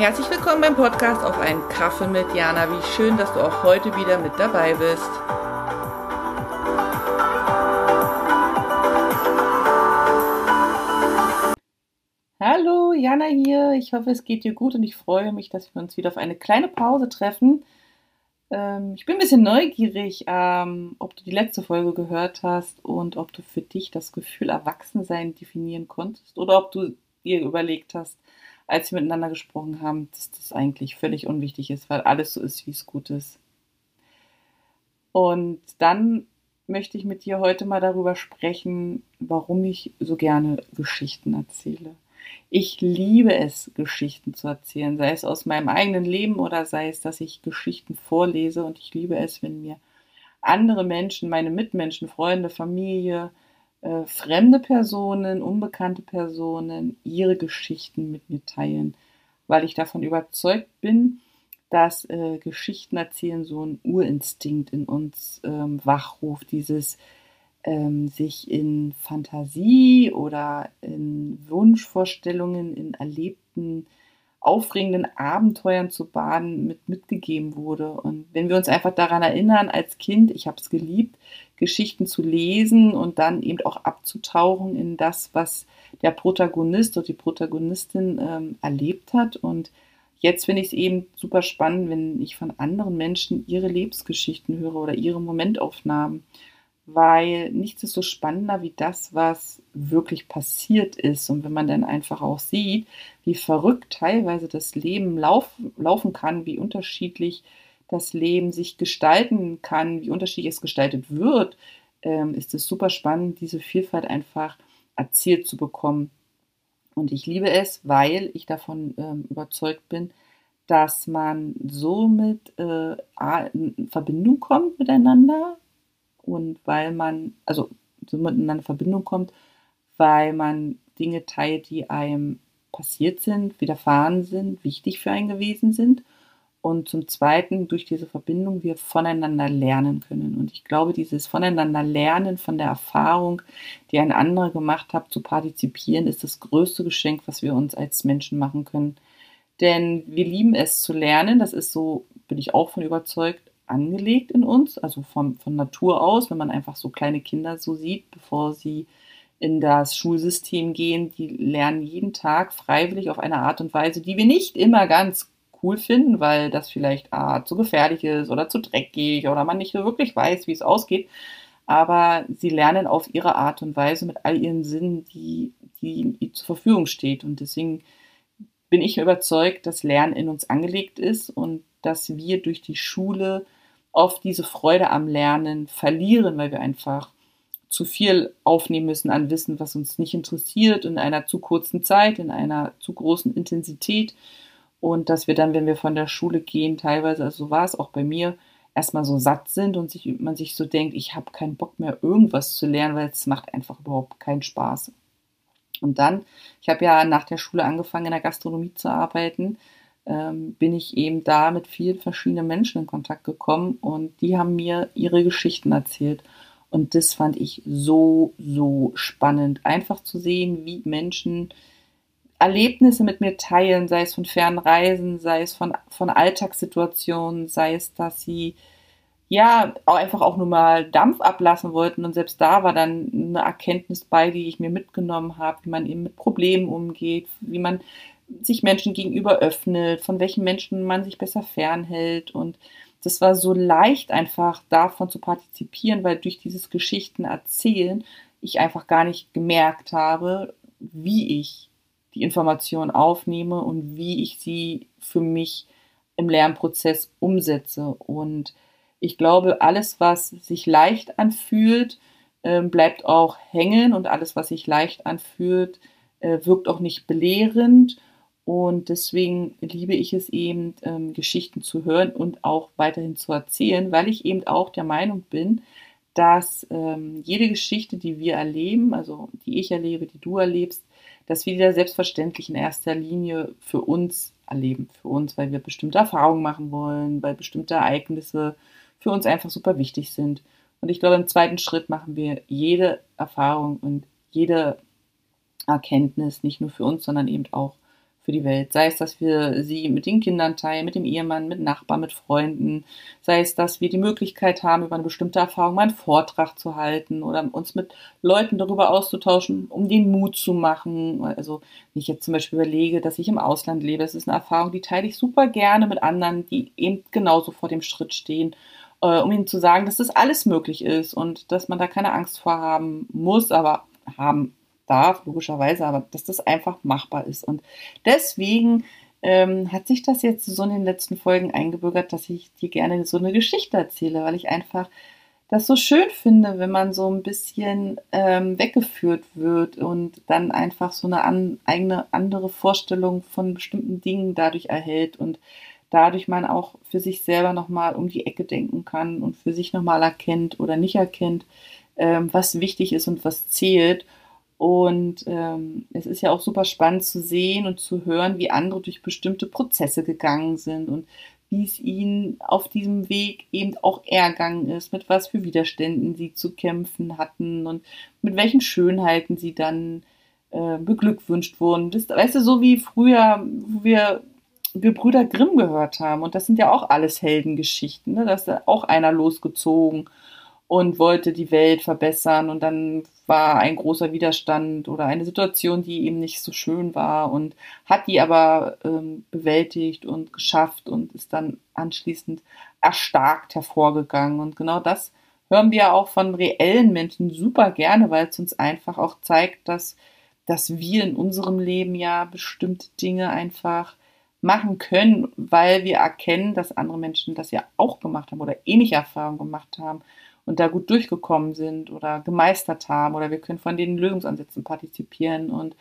Herzlich willkommen beim Podcast auf einen Kaffee mit Jana. Wie schön, dass du auch heute wieder mit dabei bist. Hallo, Jana hier. Ich hoffe, es geht dir gut und ich freue mich, dass wir uns wieder auf eine kleine Pause treffen. Ähm, ich bin ein bisschen neugierig, ähm, ob du die letzte Folge gehört hast und ob du für dich das Gefühl Erwachsensein definieren konntest oder ob du dir überlegt hast, als wir miteinander gesprochen haben, dass das eigentlich völlig unwichtig ist, weil alles so ist, wie es gut ist. Und dann möchte ich mit dir heute mal darüber sprechen, warum ich so gerne Geschichten erzähle. Ich liebe es, Geschichten zu erzählen, sei es aus meinem eigenen Leben oder sei es, dass ich Geschichten vorlese. Und ich liebe es, wenn mir andere Menschen, meine Mitmenschen, Freunde, Familie, äh, fremde Personen, unbekannte Personen ihre Geschichten mit mir teilen, weil ich davon überzeugt bin, dass äh, Geschichten erzählen so ein Urinstinkt in uns ähm, wachruft, dieses ähm, sich in Fantasie oder in Wunschvorstellungen, in erlebten aufregenden Abenteuern zu baden mit mitgegeben wurde. Und wenn wir uns einfach daran erinnern, als Kind, ich habe es geliebt, Geschichten zu lesen und dann eben auch abzutauchen in das, was der Protagonist oder die Protagonistin ähm, erlebt hat. Und jetzt finde ich es eben super spannend, wenn ich von anderen Menschen ihre Lebensgeschichten höre oder ihre Momentaufnahmen weil nichts ist so spannender wie das, was wirklich passiert ist. Und wenn man dann einfach auch sieht, wie verrückt teilweise das Leben lauf, laufen kann, wie unterschiedlich das Leben sich gestalten kann, wie unterschiedlich es gestaltet wird, ähm, ist es super spannend, diese Vielfalt einfach erzählt zu bekommen. Und ich liebe es, weil ich davon ähm, überzeugt bin, dass man somit äh, in Verbindung kommt miteinander, und weil man, also so miteinander in Verbindung kommt, weil man Dinge teilt, die einem passiert sind, widerfahren sind, wichtig für einen gewesen sind. Und zum Zweiten, durch diese Verbindung wir voneinander lernen können. Und ich glaube, dieses voneinander lernen von der Erfahrung, die ein anderer gemacht hat, zu partizipieren, ist das größte Geschenk, was wir uns als Menschen machen können. Denn wir lieben es zu lernen. Das ist so, bin ich auch von überzeugt, angelegt in uns, also von, von Natur aus, wenn man einfach so kleine Kinder so sieht, bevor sie in das Schulsystem gehen, die lernen jeden Tag freiwillig auf eine Art und Weise, die wir nicht immer ganz cool finden, weil das vielleicht ah, zu gefährlich ist oder zu dreckig oder man nicht wirklich weiß, wie es ausgeht. Aber sie lernen auf ihre Art und Weise mit all ihren Sinnen, die, die ihnen zur Verfügung steht. Und deswegen bin ich überzeugt, dass Lernen in uns angelegt ist und dass wir durch die Schule oft diese Freude am Lernen verlieren, weil wir einfach zu viel aufnehmen müssen an Wissen, was uns nicht interessiert, in einer zu kurzen Zeit, in einer zu großen Intensität. Und dass wir dann, wenn wir von der Schule gehen, teilweise, also so war es auch bei mir, erstmal so satt sind und sich, man sich so denkt, ich habe keinen Bock mehr, irgendwas zu lernen, weil es macht einfach überhaupt keinen Spaß. Und dann, ich habe ja nach der Schule angefangen, in der Gastronomie zu arbeiten ähm, bin ich eben da mit vielen verschiedenen Menschen in Kontakt gekommen und die haben mir ihre Geschichten erzählt. Und das fand ich so, so spannend. Einfach zu sehen, wie Menschen Erlebnisse mit mir teilen, sei es von fernen Reisen, sei es von, von Alltagssituationen, sei es, dass sie ja auch einfach auch nur mal Dampf ablassen wollten. Und selbst da war dann eine Erkenntnis bei, die ich mir mitgenommen habe, wie man eben mit Problemen umgeht, wie man sich Menschen gegenüber öffnet, von welchen Menschen man sich besser fernhält. Und das war so leicht einfach davon zu partizipieren, weil durch dieses Geschichten erzählen ich einfach gar nicht gemerkt habe, wie ich die Information aufnehme und wie ich sie für mich im Lernprozess umsetze. Und ich glaube, alles, was sich leicht anfühlt, ähm, bleibt auch hängen und alles, was sich leicht anfühlt, äh, wirkt auch nicht belehrend und deswegen liebe ich es eben, ähm, Geschichten zu hören und auch weiterhin zu erzählen, weil ich eben auch der Meinung bin, dass ähm, jede Geschichte, die wir erleben, also die ich erlebe, die du erlebst, dass wir die selbstverständlich in erster Linie für uns erleben, für uns, weil wir bestimmte Erfahrungen machen wollen, weil bestimmte Ereignisse für uns einfach super wichtig sind. Und ich glaube, im zweiten Schritt machen wir jede Erfahrung und jede Erkenntnis nicht nur für uns, sondern eben auch für die Welt. Sei es, dass wir sie mit den Kindern teilen, mit dem Ehemann, mit Nachbarn, mit Freunden. Sei es, dass wir die Möglichkeit haben, über eine bestimmte Erfahrung mal einen Vortrag zu halten oder uns mit Leuten darüber auszutauschen, um den Mut zu machen. Also, wenn ich jetzt zum Beispiel überlege, dass ich im Ausland lebe, das ist eine Erfahrung, die teile ich super gerne mit anderen, die eben genauso vor dem Schritt stehen äh, um ihnen zu sagen, dass das alles möglich ist und dass man da keine Angst vor haben muss, aber haben darf, logischerweise, aber dass das einfach machbar ist. Und deswegen ähm, hat sich das jetzt so in den letzten Folgen eingebürgert, dass ich dir gerne so eine Geschichte erzähle, weil ich einfach das so schön finde, wenn man so ein bisschen ähm, weggeführt wird und dann einfach so eine an, eigene andere Vorstellung von bestimmten Dingen dadurch erhält und dadurch man auch für sich selber nochmal um die Ecke denken kann und für sich nochmal erkennt oder nicht erkennt, ähm, was wichtig ist und was zählt und ähm, es ist ja auch super spannend zu sehen und zu hören, wie andere durch bestimmte Prozesse gegangen sind und wie es ihnen auf diesem Weg eben auch ergangen ist, mit was für Widerständen sie zu kämpfen hatten und mit welchen Schönheiten sie dann äh, beglückwünscht wurden. Das, weißt du, so wie früher, wo wir Gebrüder Grimm gehört haben. Und das sind ja auch alles Heldengeschichten. Ne? Da ist auch einer losgezogen und wollte die Welt verbessern und dann war ein großer Widerstand oder eine Situation, die eben nicht so schön war und hat die aber ähm, bewältigt und geschafft und ist dann anschließend erstarkt hervorgegangen. Und genau das hören wir auch von reellen Menschen super gerne, weil es uns einfach auch zeigt, dass, dass wir in unserem Leben ja bestimmte Dinge einfach machen können, weil wir erkennen, dass andere Menschen das ja auch gemacht haben oder ähnliche Erfahrungen gemacht haben und da gut durchgekommen sind oder gemeistert haben oder wir können von den Lösungsansätzen partizipieren und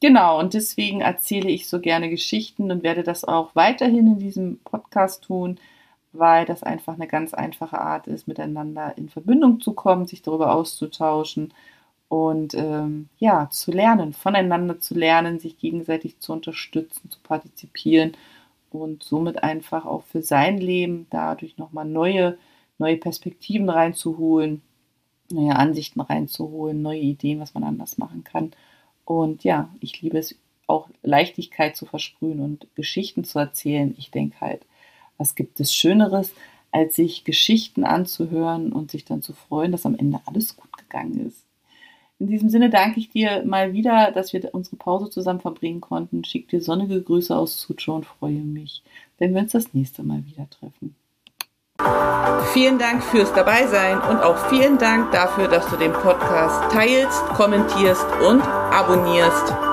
genau und deswegen erzähle ich so gerne Geschichten und werde das auch weiterhin in diesem Podcast tun, weil das einfach eine ganz einfache Art ist, miteinander in Verbindung zu kommen, sich darüber auszutauschen und ähm, ja, zu lernen, voneinander zu lernen, sich gegenseitig zu unterstützen, zu partizipieren und somit einfach auch für sein Leben dadurch nochmal neue neue Perspektiven reinzuholen, neue Ansichten reinzuholen, neue Ideen, was man anders machen kann. Und ja, ich liebe es auch Leichtigkeit zu versprühen und Geschichten zu erzählen. Ich denke halt, was gibt es Schöneres, als sich Geschichten anzuhören und sich dann zu freuen, dass am Ende alles gut gegangen ist. In diesem Sinne danke ich dir mal wieder, dass wir unsere Pause zusammen verbringen konnten. Schick dir sonnige Grüße aus Suzhou und freue mich, wenn wir uns das nächste Mal wieder treffen. Vielen Dank fürs Dabeisein und auch vielen Dank dafür, dass du den Podcast teilst, kommentierst und abonnierst.